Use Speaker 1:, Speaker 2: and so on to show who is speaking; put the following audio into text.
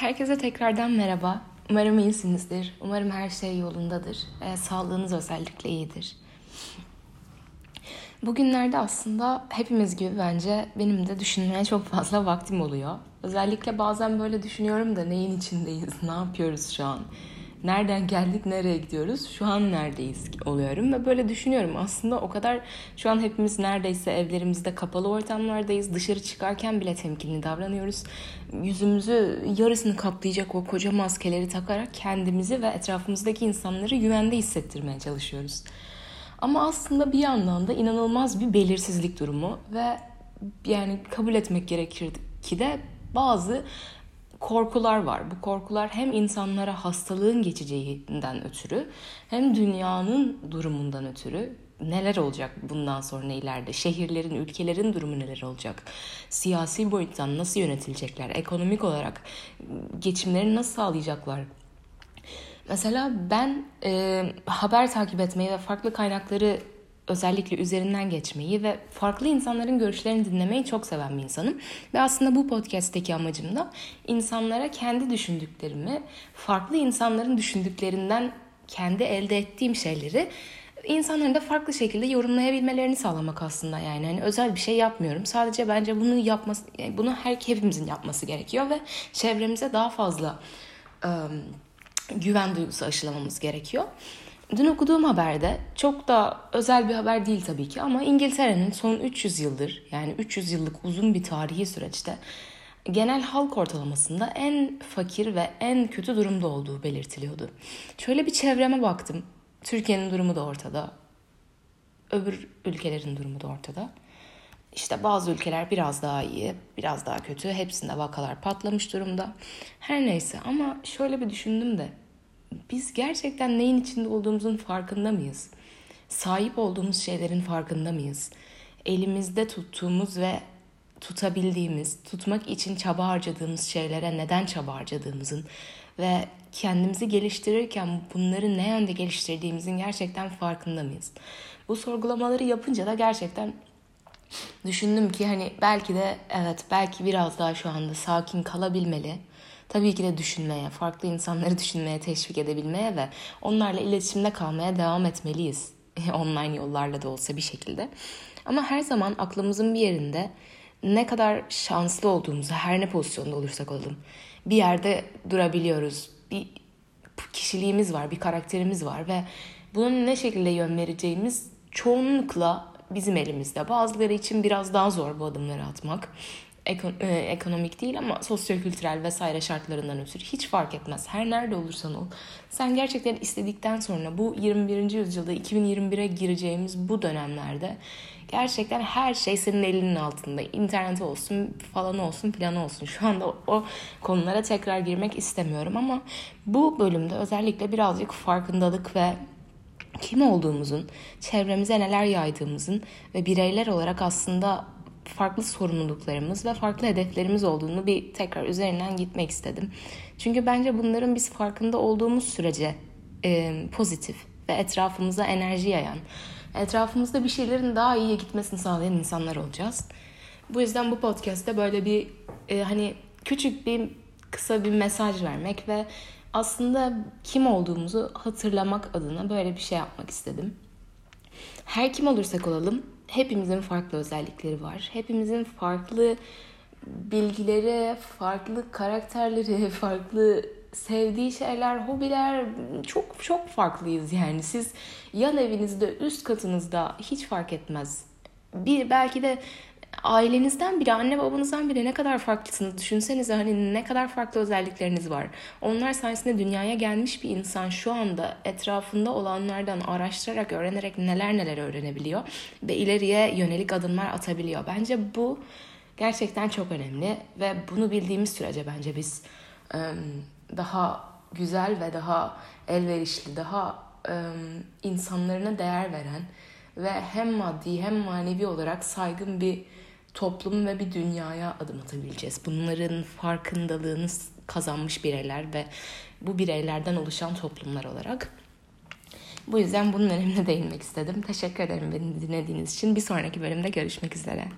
Speaker 1: Herkese tekrardan merhaba. Umarım iyisinizdir. Umarım her şey yolundadır. E, sağlığınız özellikle iyidir. Bugünlerde aslında hepimiz gibi bence benim de düşünmeye çok fazla vaktim oluyor. Özellikle bazen böyle düşünüyorum da neyin içindeyiz, ne yapıyoruz şu an? Nereden geldik nereye gidiyoruz? Şu an neredeyiz oluyorum ve böyle düşünüyorum. Aslında o kadar şu an hepimiz neredeyse evlerimizde kapalı ortamlardayız. Dışarı çıkarken bile temkinli davranıyoruz. Yüzümüzü yarısını kaplayacak o koca maskeleri takarak kendimizi ve etrafımızdaki insanları güvende hissettirmeye çalışıyoruz. Ama aslında bir yandan da inanılmaz bir belirsizlik durumu ve yani kabul etmek gerekir ki de bazı korkular var. Bu korkular hem insanlara hastalığın geçeceğinden ötürü hem dünyanın durumundan ötürü neler olacak bundan sonra ileride? Şehirlerin, ülkelerin durumu neler olacak? Siyasi boyuttan nasıl yönetilecekler? Ekonomik olarak geçimlerini nasıl sağlayacaklar? Mesela ben e, haber takip etmeyi ve farklı kaynakları özellikle üzerinden geçmeyi ve farklı insanların görüşlerini dinlemeyi çok seven bir insanım. Ve aslında bu podcast'teki amacım da insanlara kendi düşündüklerimi, farklı insanların düşündüklerinden kendi elde ettiğim şeyleri insanların da farklı şekilde yorumlayabilmelerini sağlamak aslında yani hani özel bir şey yapmıyorum. Sadece bence bunu yapması yani bunu her hepimizin yapması gerekiyor ve çevremize daha fazla ıı, güven duygusu aşılamamız gerekiyor. Dün okuduğum haberde çok da özel bir haber değil tabii ki ama İngiltere'nin son 300 yıldır yani 300 yıllık uzun bir tarihi süreçte genel halk ortalamasında en fakir ve en kötü durumda olduğu belirtiliyordu. Şöyle bir çevreme baktım. Türkiye'nin durumu da ortada. Öbür ülkelerin durumu da ortada. İşte bazı ülkeler biraz daha iyi, biraz daha kötü. Hepsinde vakalar patlamış durumda. Her neyse ama şöyle bir düşündüm de biz gerçekten neyin içinde olduğumuzun farkında mıyız? Sahip olduğumuz şeylerin farkında mıyız? Elimizde tuttuğumuz ve tutabildiğimiz, tutmak için çaba harcadığımız şeylere neden çaba harcadığımızın ve kendimizi geliştirirken bunları ne yönde geliştirdiğimizin gerçekten farkında mıyız? Bu sorgulamaları yapınca da gerçekten düşündüm ki hani belki de evet belki biraz daha şu anda sakin kalabilmeli tabii ki de düşünmeye, farklı insanları düşünmeye teşvik edebilmeye ve onlarla iletişimde kalmaya devam etmeliyiz. Online yollarla da olsa bir şekilde. Ama her zaman aklımızın bir yerinde ne kadar şanslı olduğumuzu her ne pozisyonda olursak olalım bir yerde durabiliyoruz. Bir kişiliğimiz var, bir karakterimiz var ve bunun ne şekilde yön vereceğimiz çoğunlukla bizim elimizde. Bazıları için biraz daha zor bu adımları atmak e, ekonomik değil ama sosyokültürel vesaire şartlarından ötürü hiç fark etmez. Her nerede olursan ol. Sen gerçekten istedikten sonra bu 21. yüzyılda 2021'e gireceğimiz bu dönemlerde gerçekten her şey senin elinin altında. İnternet olsun falan olsun plan olsun. Şu anda o konulara tekrar girmek istemiyorum ama bu bölümde özellikle birazcık farkındalık ve kim olduğumuzun, çevremize neler yaydığımızın ve bireyler olarak aslında farklı sorumluluklarımız ve farklı hedeflerimiz olduğunu bir tekrar üzerinden gitmek istedim. Çünkü bence bunların biz farkında olduğumuz sürece e, pozitif ve etrafımıza enerji yayan, etrafımızda bir şeylerin daha iyiye gitmesini sağlayan insanlar olacağız. Bu yüzden bu podcast'te böyle bir e, hani küçük bir kısa bir mesaj vermek ve aslında kim olduğumuzu hatırlamak adına böyle bir şey yapmak istedim. Her kim olursak olalım hepimizin farklı özellikleri var. Hepimizin farklı bilgileri, farklı karakterleri, farklı sevdiği şeyler, hobiler çok çok farklıyız yani. Siz yan evinizde, üst katınızda hiç fark etmez. Bir belki de ailenizden biri, anne babanızdan biri ne kadar farklısınız düşünsenize hani ne kadar farklı özellikleriniz var. Onlar sayesinde dünyaya gelmiş bir insan şu anda etrafında olanlardan araştırarak, öğrenerek neler neler öğrenebiliyor ve ileriye yönelik adımlar atabiliyor. Bence bu gerçekten çok önemli ve bunu bildiğimiz sürece bence biz daha güzel ve daha elverişli, daha insanlarına değer veren ve hem maddi hem manevi olarak saygın bir toplum ve bir dünyaya adım atabileceğiz. Bunların farkındalığını kazanmış bireyler ve bu bireylerden oluşan toplumlar olarak. Bu yüzden bunun önemine değinmek istedim. Teşekkür ederim beni dinlediğiniz için. Bir sonraki bölümde görüşmek üzere.